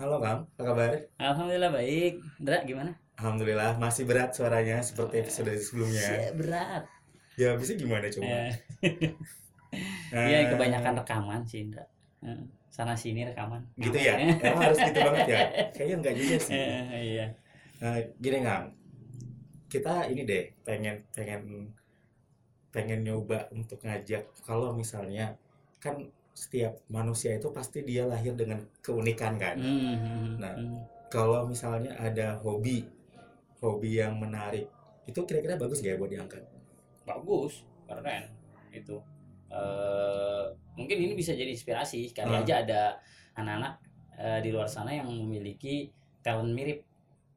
Halo Kang, apa kabar? Alhamdulillah baik. Dra gimana? Alhamdulillah masih berat suaranya seperti episode sebelumnya. Berat. Ya bisa gimana coba? Eh, Nah, Iya kebanyakan rekaman sih Indra. Eh, Sana sini rekaman. Gitu ya? Emang harus gitu banget ya? Kayaknya enggak juga sih. Eh, iya. Nah, gini Kang, kita ini deh pengen pengen pengen nyoba untuk ngajak kalau misalnya kan setiap manusia itu pasti dia lahir dengan keunikan kan. Hmm, Nah. hmm. Kalau misalnya ada hobi hobi yang menarik itu kira-kira bagus gak ya buat diangkat? bagus, keren itu. Eh, mungkin ini bisa jadi inspirasi. Kali Hmm. aja ada anak-anak eh, di luar sana yang memiliki talent mirip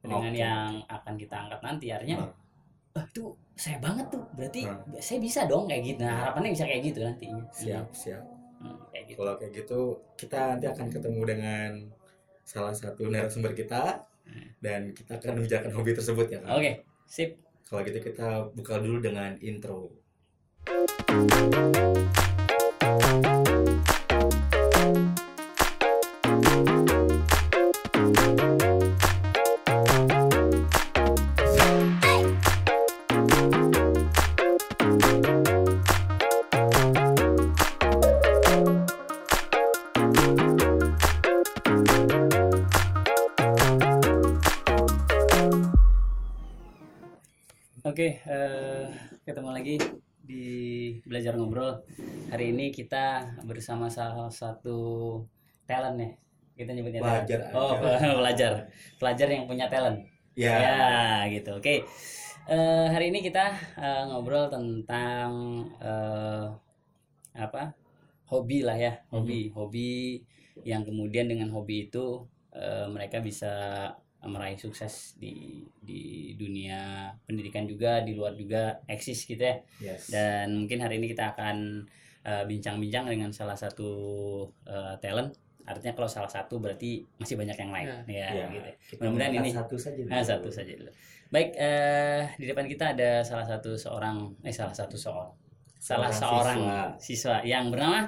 dengan Oke. yang akan kita angkat nanti. Artinya, Hmm. ah, itu saya banget tuh. Berarti Hmm. saya bisa dong kayak gitu. Nah, harapannya bisa kayak gitu nantinya. Siap, siap. Hmm, kayak gitu. Kalau kayak gitu, kita nanti akan ketemu dengan salah satu narasumber kita dan kita akan membicarakan hobi tersebut ya. Oke, sip. Kalau gitu kita buka dulu dengan intro. Oke, eh, ketemu lagi di belajar ngobrol. Hari ini kita bersama salah satu talent ya. Kita nyebutnya talent. Pelajar Oh, aja. pelajar. Pelajar yang punya talent. Ya, Ya, gitu. Oke. Eh, hari ini kita eh, ngobrol tentang eh, apa? Hobi lah ya, hobi. Hobi yang kemudian dengan hobi itu eh, mereka bisa meraih sukses di di dunia pendidikan juga, di luar juga eksis gitu ya. yes. Dan mungkin hari ini kita akan eh, bincang-bincang dengan salah satu eh, talent. Artinya kalau salah satu berarti masih banyak yang lain. Ya, Ya, gitu. Mudah-mudahan ini- satu saja. Nah, dulu. satu saja dulu. Baik, eh, di depan kita ada salah satu seorang, eh salah satu seorang, salah Seorang seorang siswa. yang bernama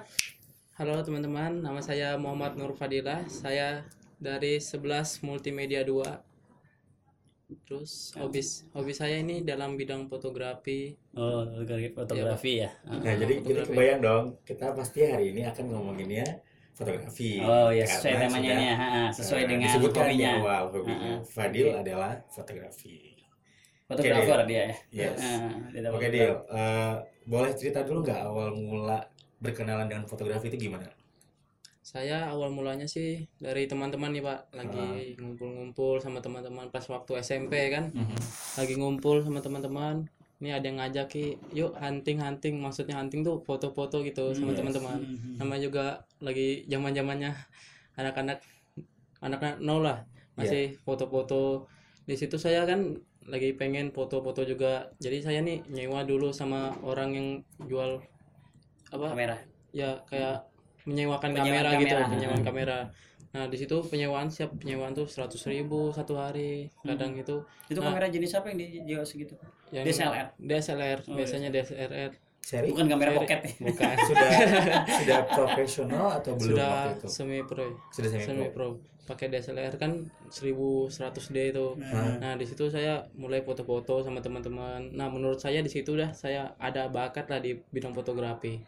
Halo teman-teman, nama saya Muhammad Nur Fadilah. Saya dari 11 Multimedia 2. Terus hobi hobi saya ini dalam bidang fotografi. oh fotografi ya. Nah, jadi kita Fotografi. kebayang dong, kita pasti hari ini akan ngomonginnya fotografi. Oh ya sesuai temanya ya, sesuai eh, dengan disebutkan di hobinya. awal hobinya. Ah, ah. Fadil Oke. adalah fotografi. Fotografer dia ya. Yes. Ah, dia dapat Oke fotografer. Dil, Eh, boleh cerita dulu nggak awal mula berkenalan dengan fotografi itu gimana? Saya awal mulanya sih dari teman-teman nih Pak, lagi ngumpul-ngumpul sama teman-teman pas waktu SMP kan. Mhm. Lagi ngumpul sama teman-teman. Ini ada yang ngajak Ki, yuk hunting-hunting, maksudnya hunting tuh foto-foto gitu sama Yes. teman-teman. Mhm. namanya juga lagi zaman zamannya anak-anak anak-anak nol lah masih foto-foto di situ saya kan lagi pengen foto-foto juga jadi saya nih nyewa dulu sama orang yang jual apa Kamera. ya kayak menyewakan Penyewaan kamera, gitu kamera. penyewaan kamera nah di situ penyewaan siap penyewaan tuh seratus ribu satu hari kadang itu Itu Nah. kamera jenis apa yang dijual segitu? yang DSLR. DSLR Oh, biasanya DSLR Seri Bukan kamera Seri. pocket ya. bukan sudah sudah profesional atau belum sudah waktu itu? semi pro Sudah semi semi pro. pro pakai DSLR kan 1100D itu Nah, nah di situ saya mulai foto-foto sama teman-teman nah menurut saya di situ dah saya ada bakat lah di bidang fotografi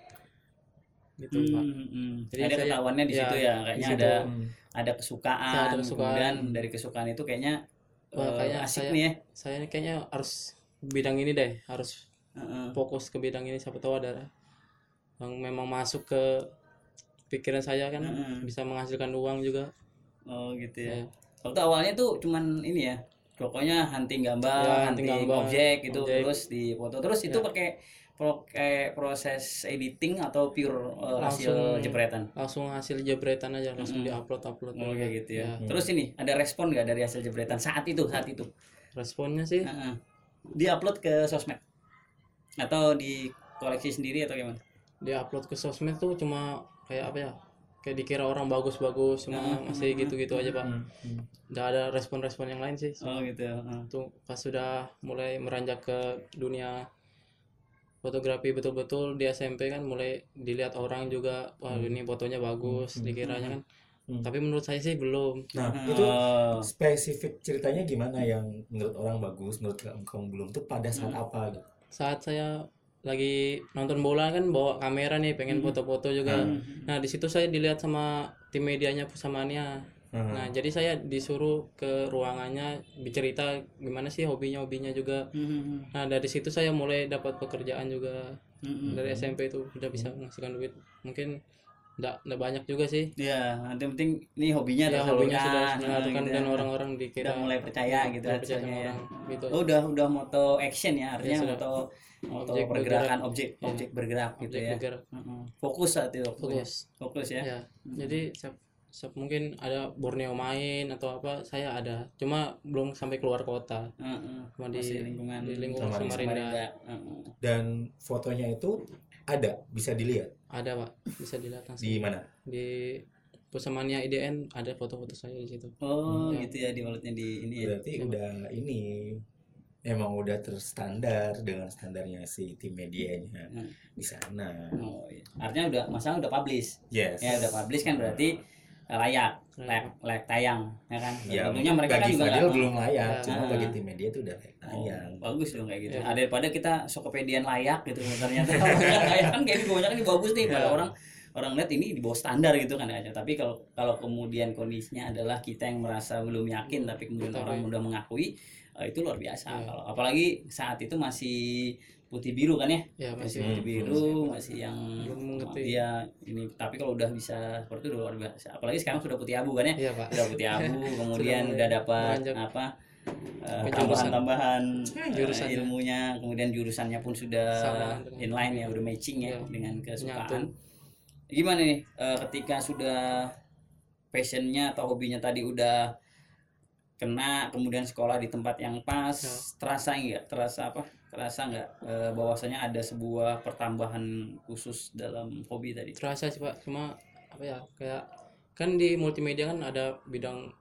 gitu pak Hmm, hmm. Jadi ada saya- ketahuannya di ya, situ ya, kayaknya situ. ada hmm, ada kesukaan, Ya, ada kesukaan. kemudian dari kesukaan itu kayaknya Wah, eh, kayaknya asik saya- nih ya. saya kayaknya harus bidang ini deh harus Heeh. fokus ke bidang ini siapa tahu ada yang memang masuk ke pikiran saya kan Mm-mm. bisa menghasilkan uang juga Oh gitu ya. Ya. Waktu awalnya tuh cuman ini ya, pokoknya hunting gambar, Ya, hunting, hunting gambar, objek gitu, objek. terus di foto. Terus itu Ya. pakai pakai proses editing atau pure eh, hasil Langsung- jepretan. langsung hasil jebretan aja langsung Mm-mm. diupload upload Oh kayak gitu ya. Ya. Terus ini ada respon nggak dari hasil jepretan saat itu saat itu? responnya sih Heeh. Di-upload ke sosmed atau di koleksi sendiri atau gimana? diupload ke sosmed tuh cuma kayak apa ya kayak dikira orang bagus-bagus cuma Hmm. masih gitu-gitu aja pak hmm, hmm. nggak ada respon-respon yang lain sih Oh gitu. heeh. tuh pas sudah mulai meranjak ke dunia fotografi betul-betul di SMP kan mulai dilihat orang juga wah Hmm. ini fotonya bagus Hmm. dikiranya kan Hmm. tapi menurut saya sih belum Nah, itu Oh. spesifik ceritanya gimana yang menurut orang bagus, menurut kamu, kamu belum tuh pada saat Hmm. apa gitu? saat saya lagi nonton bola kan bawa kamera nih pengen Hmm. foto-foto juga Hmm. nah di situ saya dilihat sama tim medianya Pusamania Hmm. nah jadi saya disuruh ke ruangannya bercerita gimana sih hobinya hobinya juga Hmm. nah dari situ saya mulai dapat pekerjaan juga Hmm. dari SMP itu udah bisa menghasilkan duit mungkin enggak enggak banyak juga sih Ya, nanti yang penting ini hobinya ya tersalurkan, hobinya sudah nah, menyatukan gitu dan ya. orang-orang dikira udah mulai percaya gitu mulai percaya ya. orang gitu Oh, udah udah moto action ya, artinya Ya, sudah. moto moto Objek pergerakan objek Ya. objek bergerak gitu objek ya. bergerak. Fokus saat itu fokus. fokus Fokus ya. ya jadi siap, siap mungkin ada Borneo main atau apa saya ada cuma belum sampai keluar kota Heeh. cuma di Masih lingkungan di lingkungan Samarinda. Samarinda Heeh. Dan fotonya itu ada, bisa dilihat ada pak bisa dilihat langsung di mana? di Pusamania IDN ada foto-foto saya di situ Oh, Ya. gitu ya di walletnya di ini ya. Berarti udah ini emang udah terstandar dengan standarnya si tim medianya Hmm. di sana. Oh, iya. Artinya udah masalah udah publish. Yes. Ya udah publish kan berarti layak, layak, layak tayang, ya kan? Ya, Tentunya mereka kan juga Fadil belum layak, Ya. cuma bagi tim media itu udah layak Oh, tayang. bagus dong kayak gitu. Ya. Ada daripada kita sokopedian layak gitu ternyata layak kan kayak kebanyakan ini bagus nih Ya. orang orang lihat ini di bawah standar gitu kan aja. Tapi kalau kalau kemudian kondisinya adalah kita yang merasa belum yakin tapi kemudian Tapi- orang udah mengakui eh, itu luar biasa. Ya. Kalau apalagi saat itu masih putih biru kan ya? ya Masih masih putih biru, masih yang Belum mengerti. Iya, ini tapi kalau udah bisa seperti itu luar biasa. Apalagi sekarang sudah putih abu kan ya? iya pak Udah putih abu, kemudian mulai udah dapat apa? eh, tambahan-tambahan Jurusan. eh, ilmunya, kemudian jurusannya pun sudah Sama inline ya, udah matching ya Iya. dengan kesukaan. Nyatu. Gimana nih eh, ketika sudah passionnya atau hobinya tadi udah kena, kemudian sekolah di tempat yang pas, Ya. terasa nggak? Terasa apa? Terasa nggak eh, bahwasanya ada sebuah pertambahan khusus dalam hobi tadi? terasa sih pak cuma apa ya kayak kan di multimedia kan ada bidang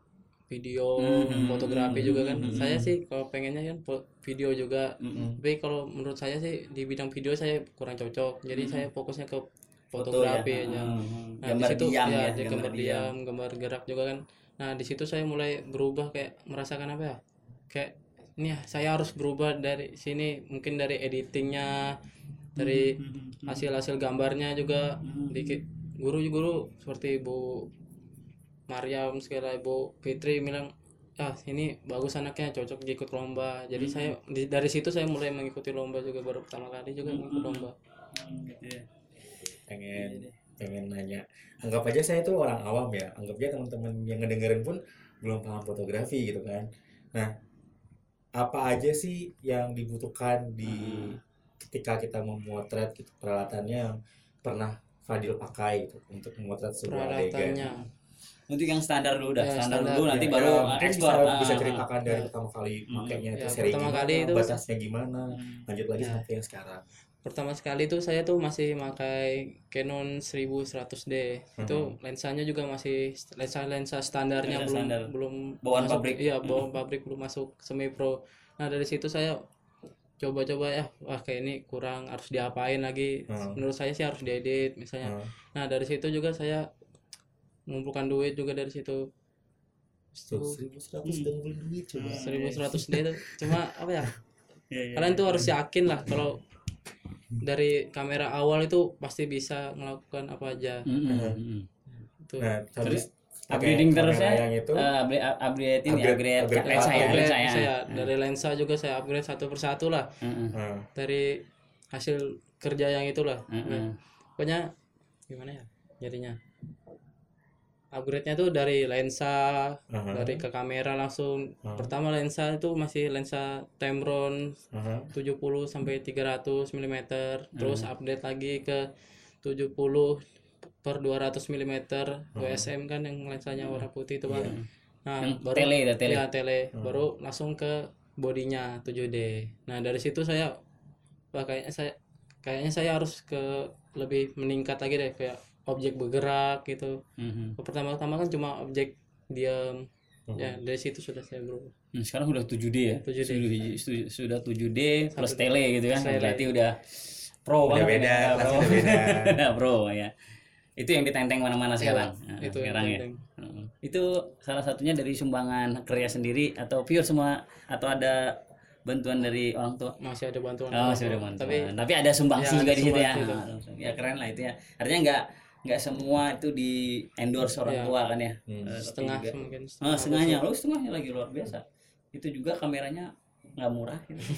video Hmm. fotografi juga kan Hmm. saya sih kalau pengennya kan video juga Mm-mm. tapi kalau menurut saya sih di bidang video saya kurang cocok jadi Hmm. saya fokusnya ke Foto ya. fotografi aja Hmm. Nah, Gambar di situ diam ya, ya, di gambar diam, gambar gerak juga kan. Nah, di situ saya mulai berubah kayak merasakan apa ya? Kayak ini ya, saya harus berubah dari sini, mungkin dari editingnya, dari Hmm. hasil-hasil gambarnya juga Hmm. dikit guru-guru seperti Bu Mariam segala Ibu Fitri bilang ah ini bagus anaknya cocok ikut lomba jadi Hmm. saya di- dari situ saya mulai mengikuti lomba juga baru pertama kali juga Hmm. mengikuti lomba Hmm, gitu ya. Pengen Iya deh. pengen nanya. Anggap aja saya tuh orang awam ya. Anggap aja teman-teman yang ngedengerin pun belum paham fotografi gitu kan. Nah, apa aja sih yang dibutuhkan di Hmm. ketika kita memotret gitu, peralatannya yang pernah Fadil pakai gitu untuk memotret sebuah adegan. peralatannya Untuk yang standar dulu dah, Ya, standar, standar. dulu nanti Ya, baru ya, ekspor. bisa, bisa ceritakan dari Ya. pertama kali Hmm. makainya itu Ya, seri pertama gimana, kali itu- batasnya gimana, Hmm. lanjut lagi Ya. sampai yang sekarang. Pertama sekali tuh saya tuh masih pakai Canon 1100D itu Mhm. lensanya juga masih lensa lensa standarnya Lensa belum standar. belum Bawaan masuk- pabrik. iya bawaan pabrik belum masuk semi pro nah dari situ saya coba-coba ya wah kayak ini kurang harus diapain lagi Hmm. menurut saya sih harus diedit misalnya Hmm. nah dari situ juga saya mengumpulkan duit juga dari situ Tuh, 1100 Hmm. udah ngumpulin duit coba. 1100 D itu cuma apa ya Iya, iya, kalian iya. tuh harus yakin lah kalau dari kamera awal itu pasti bisa melakukan apa aja. Hmm, hmm, hmm. itu Nah, habis Upgrading terus ya? yang itu? Eh, upgrade upgrade ini Upgrade- upgrade, upgrade lensa ya, upgrade lensa ya. saya dari lensa juga saya upgrade satu persatu lah. Heeh. Nah, dari hasil kerja yang itulah. Heeh. Nah, pokoknya gimana ya jadinya upgrade-nya tuh dari lensa aha, dari ke kamera langsung Hmm. pertama lensa itu masih lensa Tamron aha, 70 sampai 300 mm terus Hmm. update lagi ke 70 per 200 mm WSM kan yang lensanya warna putih itu bang Iya. nah Yang baru tele ya, tele. ya tele Hmm. baru langsung ke bodinya 7D nah dari situ saya kayaknya saya kayaknya saya harus ke lebih meningkat lagi deh kayak objek bergerak gitu Mhm. pertama-tama kan cuma objek diam Mhm. ya dari situ sudah saya berubah Hmm, sekarang udah 7D ya 7D. Sudah, su- sudah 7D plus tele gitu kan Tele. berarti udah pro Udah banget beda, ya, kelasnya pro. udah beda. Udah pro ya itu yang ditenteng mana-mana sekarang Nah, itu yang sekarang ya penting. itu salah satunya dari sumbangan kerja sendiri atau pure semua atau ada bantuan dari orang tua masih ada bantuan Oh, masih ada tua. bantuan. tapi Tapi, ada sumbangsi Ya, juga ada di situ ya. sumbangsi Ah. Ya keren lah itu ya. Artinya nggak nggak semua itu di endorse orang Ya. tua kan ya. Hmm. Eh, setengah juga- mungkin Ah, setengahnya. Oh, setengahnya lagi luar biasa. Itu juga kameranya nggak murah gitu.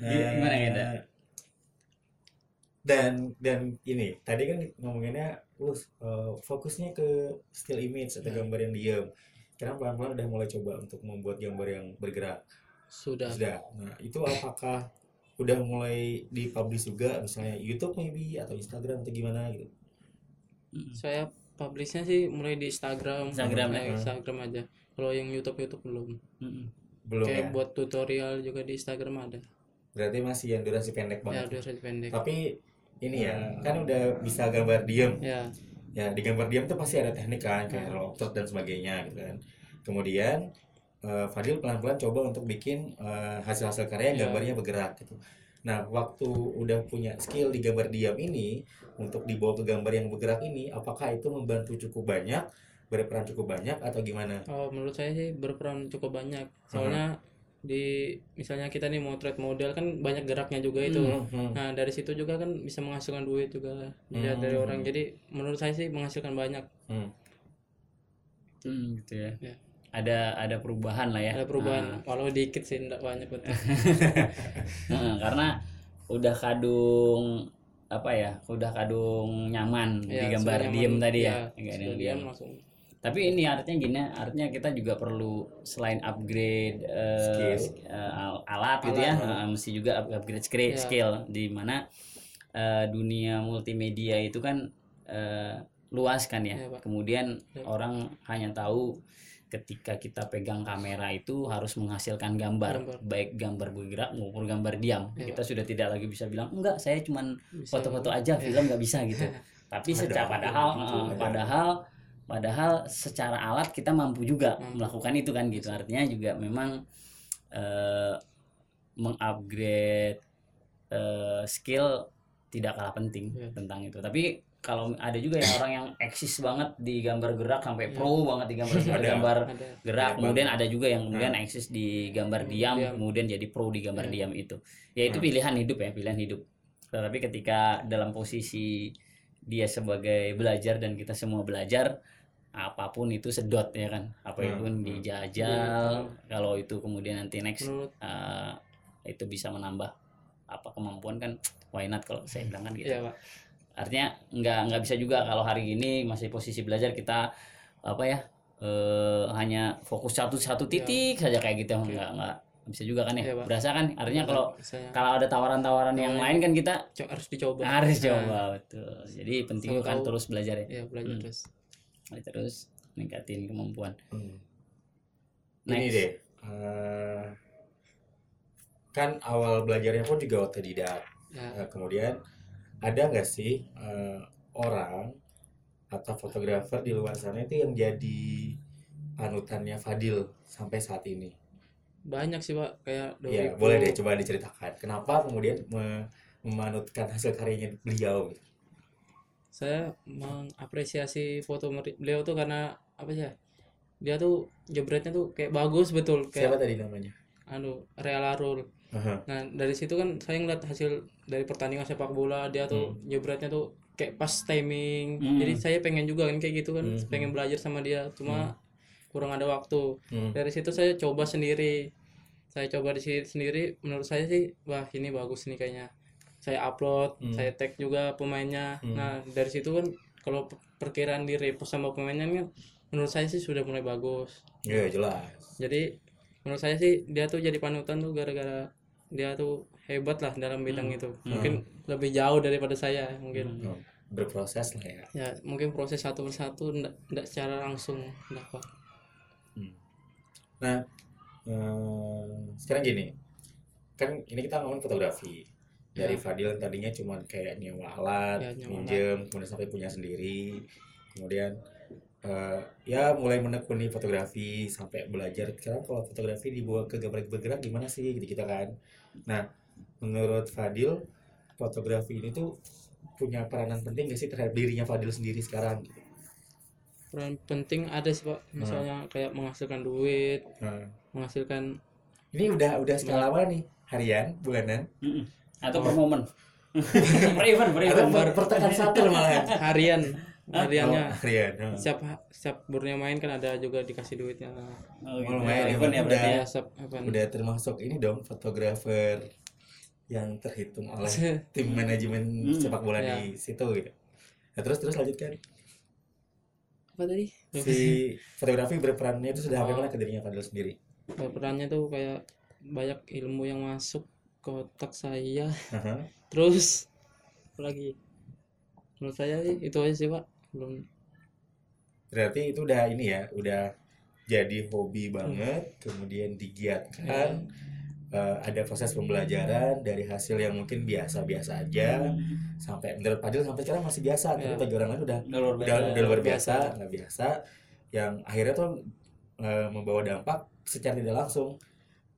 Gimana, Genda? Eh, dan dan ini tadi kan ngomonginnya lu eh, fokusnya ke still image atau Ya. gambar yang diam sekarang pelan-pelan udah mulai coba untuk membuat gambar yang bergerak sudah sudah nah itu apakah udah mulai dipublish juga misalnya YouTube maybe atau Instagram atau gimana gitu. Saya publishnya sih mulai di Instagram. Instagram Ya, ya. Instagram aja. Kalau yang YouTube YouTube belum. Belum kayak ya? buat tutorial juga di Instagram ada. Berarti masih yang durasi pendek ya banget udah pendek. Tapi ini ya kan udah bisa gambar diam ya. Ya di gambar diam tuh pasti ada teknik kan kayak Hmm. roll offset dan sebagainya gitu kan. Kemudian eh, Fadil pelan-pelan coba untuk bikin eh, hasil-hasil karya yang Ya. gambarnya bergerak gitu nah waktu udah punya skill di gambar diam ini untuk dibawa ke gambar yang bergerak ini apakah itu membantu cukup banyak berperan cukup banyak atau gimana Oh, menurut saya sih berperan cukup banyak. Soalnya di misalnya kita nih motret model kan banyak geraknya juga itu. Hmm, hmm. Nah, dari situ juga kan bisa menghasilkan duit juga dilihat dari Hmm. orang. Jadi menurut saya sih menghasilkan banyak. Hmm. Hmm, gitu ya. Ya. Ada ada perubahan lah ya. Ada perubahan walau dikit sih enggak banyak betul. Heeh, karena udah kadung apa ya? Udah kadung nyaman di gambar sudah diem nyaman. tadi ya. Ya, Nggak ada yang diam diem. langsung. Tapi ini artinya gini, artinya kita juga perlu selain upgrade eh, Skill. sk- eh, al- alat gitu ya, Alat. eh, mesti juga up- upgrade skill, Ya. skill di mana eh, dunia multimedia itu kan eh, luas kan ya. Ya, Pak. Kemudian Ya. orang hanya tahu ketika kita pegang kamera itu harus menghasilkan gambar, Gambar. baik gambar bergerak maupun gambar diam. Ya, kita sudah tidak lagi bisa bilang enggak, saya cuman Bisa- foto-foto aja, Ya. film nggak bisa gitu. Tapi Ada, secara ada padahal, gitu, ada. padahal, padahal secara alat kita mampu juga Hmm. melakukan itu kan gitu. Artinya juga memang eh, mengupgrade eh, skill tidak kalah penting Ya. tentang itu. Tapi kalau ada juga yang orang yang eksis banget di gambar gerak sampai Ya. pro banget di gambar Ada. gambar Ada. gerak Banyak kemudian ada juga yang kemudian Nah. eksis di gambar diam Diam. kemudian jadi pro di gambar Ya. diam itu ya itu Nah. pilihan hidup ya pilihan hidup tetapi ketika dalam posisi dia sebagai belajar dan kita semua belajar apa pun itu sedot ya kan apa Hmm. itu Hmm. dijajal kalau itu kemudian nanti next uh, itu bisa menambah apa kemampuan kan why not kalau saya bilang kan gitu ya, Pak. Artinya nggak nggak bisa juga kalau hari ini masih posisi belajar kita apa ya eh, hanya fokus satu satu titik saja kayak gitu Oke. nggak nggak bisa juga kan ya Iya, Pak. berasa kan artinya kalau Misalnya, kalau ada tawaran-tawaran yang Tawaran. lain kan kita co- harus dicoba. harus Nah, coba betul jadi penting Sama kan tahu. terus belajar ya Ya, belajar Hmm. terus. terus ningkatin kemampuan Hmm. Next. Ini deh, eh, kan awal belajarnya pun juga otodidak. Ya, Nah, kemudian ada nggak sih eh, orang atau fotografer di luar sana itu yang jadi panutannya Fadil sampai saat ini? banyak sih, Pak. Kayak Ya, 2000 boleh deh coba diceritakan. Kenapa kemudian me- memanutkan hasil karyanya beliau? saya mengapresiasi foto beliau tuh karena apa sih ya dia tuh jebretnya tuh kayak bagus betul Siapa kayak tadi namanya? anu Real Arul Aha. nah dari situ kan saya ngeliat hasil dari pertandingan sepak bola dia tuh jebretnya tuh kayak pas timing Hmm. jadi saya pengen juga kan kayak gitu kan Hmm. pengen belajar sama dia cuma kurang ada waktu Hmm. dari situ saya coba sendiri saya coba di sini sendiri menurut saya sih wah ini bagus nih kayaknya saya upload Hmm. saya tag juga pemainnya Hmm. nah dari situ kan kalau pe- perkiraan di repost sama pemainnya kan menurut saya sih sudah mulai bagus Ya jelas. jadi menurut saya sih dia tuh jadi panutan tuh gara-gara dia tuh hebat lah dalam bidang Hmm. itu. Mungkin lebih jauh daripada saya mungkin. Oh, berproses lah ya. ya mungkin proses satu persatu ndak ndak secara langsung ndak pak Nah, eh, sekarang gini, kan ini kita ngomong fotografi. Dari Ya. Fadil tadinya cuma kayak nyewa alat, Ya, nyewa minjem, kemudian sampai punya sendiri, kemudian eh, ya mulai menekuni fotografi sampai belajar. Sekarang kalau fotografi dibawa ke gambar bergerak gimana sih? Gitu kita kan. Nah, menurut Fadil fotografi ini tuh punya peranan penting gak sih terhadap dirinya Fadil sendiri sekarang? Peran penting ada sih pak. Misalnya kayak menghasilkan duit Nah, menghasilkan ini udah udah skala apa nih. Harian bulanan. Mm-mm. atau per momen. Per event per event. per, pertekan satu malahan harian hariannya Oh, harian oh. setiap setiap Borneo main kan ada juga dikasih duitnya oh, gitu. lumayan ya, event ya berarti ya ya setiap apa udah termasuk ini dong fotografer yang terhitung oleh tim manajemen Hmm, sepak bola ya. di situ gitu. Nah, terus terus lanjutkan apa tadi si fotografi berperannya itu sudah Oh. mana ke dirinya Fadil sendiri? perannya tuh kayak banyak ilmu yang masuk ke otak saya terus apa lagi menurut saya sih itu aja sih pak belum Berarti itu udah ini ya, udah jadi hobi banget, kemudian digiatkan, eh, ada proses pembelajaran dari hasil yang mungkin biasa-biasa aja, sampai menurut Fadil sampai sekarang masih biasa, tapi Ya. bagi orang lain udah udah luar udah, biasa udah luar Biasa. nggak biasa, yang akhirnya tuh eh, membawa dampak secara tidak langsung,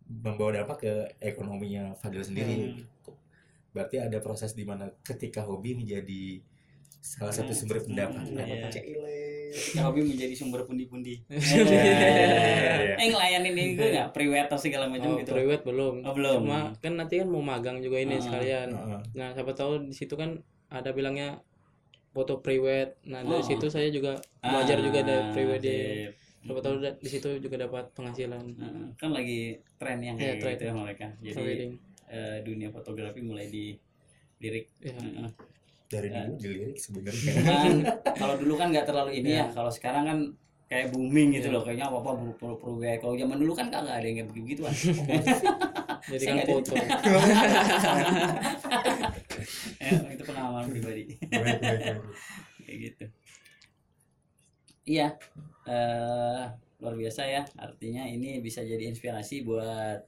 membawa dampak ke ekonominya Fadil sendiri. Hmm. gitu. Berarti ada proses di mana ketika hobi menjadi salah satu sumber pendapatan. Iya. Cile. Ketika hobi menjadi sumber pundi-pundi Iya, iya, eh ngelayanin ini gue nggak priwet atau segala macam oh, gitu private belum Oh, belum. cuma kan nanti kan mau magang juga ini Ah. sekalian Heeh. nah siapa tahu di situ kan ada bilangnya foto private nah dari Oh. situ saya juga belajar juga dari Ah, pribadi sip. siapa tahu di situ juga dapat penghasilan Heeh, kan lagi tren yang kayak tren. gitu ya mereka jadi eh, dunia fotografi mulai di lirik ya. Heeh. Dari dulu dilirik sebenarnya kalau dulu kan nggak terlalu ini ya. Iya. Kalau sekarang kan kayak booming gitu Iya. loh. Kayaknya apa apa perlu perlu perlu kayak kalau zaman dulu kan kagak ada yang kayak begitu kan. jadi kan foto eh, itu pengalaman pribadi kayak gitu. Iya. eh luar biasa ya. Artinya ini bisa jadi inspirasi buat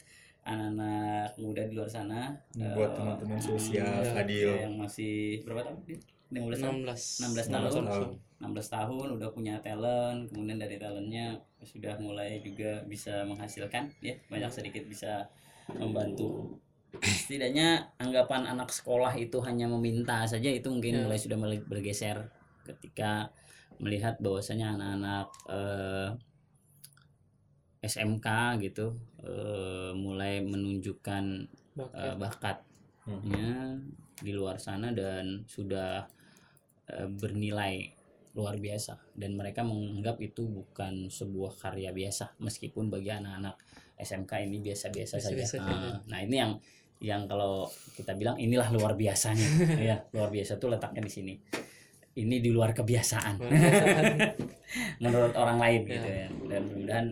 anak-anak muda di luar sana. buat Eh, teman-teman sosial Iya. Fadil yang masih berapa tahun? Din? 16 tahun? 16 16 tahun. 16 tahun 16 tahun udah punya talent kemudian dari talentnya sudah mulai juga bisa menghasilkan ya banyak sedikit bisa membantu setidaknya anggapan anak sekolah itu hanya meminta saja itu mungkin Ya. mulai sudah mulai bergeser ketika melihat bahwasanya anak-anak eh, SMK gitu eh, mulai menunjukkan eh, bakat. Bakatnya di luar sana dan sudah eh, bernilai luar biasa. Dan mereka menganggap itu bukan sebuah karya biasa meskipun bagi anak-anak SMK ini biasa-biasa saja. Biasa-biasa. Nah, nah, ini yang yang kalau kita bilang inilah luar biasanya. Ya luar biasa tuh letaknya di sini ini di luar kebiasaan. Menurut orang lain Ya. gitu ya. Dan mudah-mudahan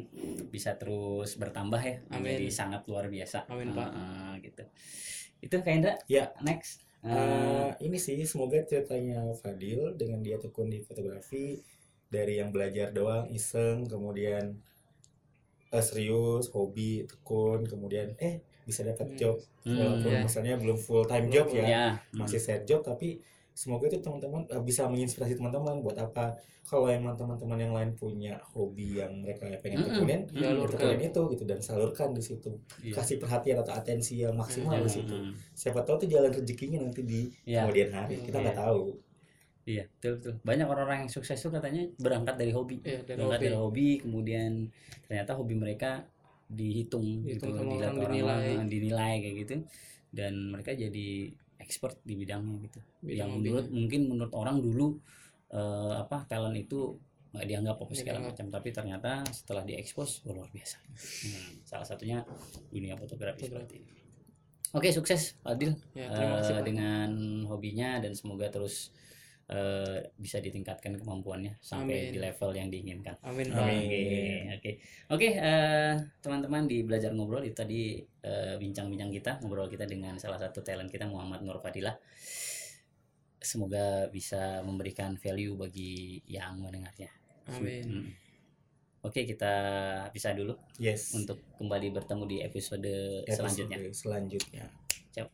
bisa terus bertambah ya. Amin. menjadi sangat luar biasa. Amin, Pak. Ah, gitu. Itu Kak Indra Ya. next. Eh, Ah, ini sih semoga ceritanya Fadil dengan dia tekun di fotografi dari yang belajar doang iseng kemudian eh, serius hobi tekun kemudian eh bisa dapat Hmm. job. Hmm, walaupun ya. misalnya belum full time job ya. ya. Masih set job tapi semoga itu teman-teman eh, bisa menginspirasi teman-teman buat apa kalau emang teman-teman yang lain punya hobi yang mereka pengen tekunin ya Salurkan. tekunin itu gitu dan salurkan di situ Iya. kasih perhatian atau atensi yang maksimal Hmm. di situ Hmm. siapa tahu tuh jalan rezekinya nanti di Iya. kemudian hari kita nggak Iya. tahu Iya, betul betul. Banyak orang-orang yang sukses tuh katanya berangkat dari hobi. ya dari berangkat hobi dari hobi, kemudian ternyata hobi mereka dihitung gitu, Dihitung sama dilihat orang, orang dinilai. dinilai kayak gitu, dan mereka jadi expert di bidangnya gitu. Bidang yang menurut mungkin menurut orang dulu eh, apa talent itu nggak dianggap apa segala macam, tapi ternyata setelah diekspos oh, luar biasa. Hmm, salah satunya dunia fotografi seperti ini. Oke, sukses Adil ya terima kasih Pak. dengan hobinya dan semoga terus eh, bisa ditingkatkan kemampuannya sampai Amin. di level yang diinginkan. amin Oke, Amin. oke, oke. eh, teman-teman di belajar ngobrol itu tadi eh, bincang-bincang kita ngobrol kita dengan salah satu talent kita Muhammad Nur Fadilah. Semoga bisa memberikan value bagi yang mendengarnya. amin Hmm. Oke, kita bisa dulu yes untuk kembali bertemu di episode, Episode selanjutnya. selanjutnya Ciao.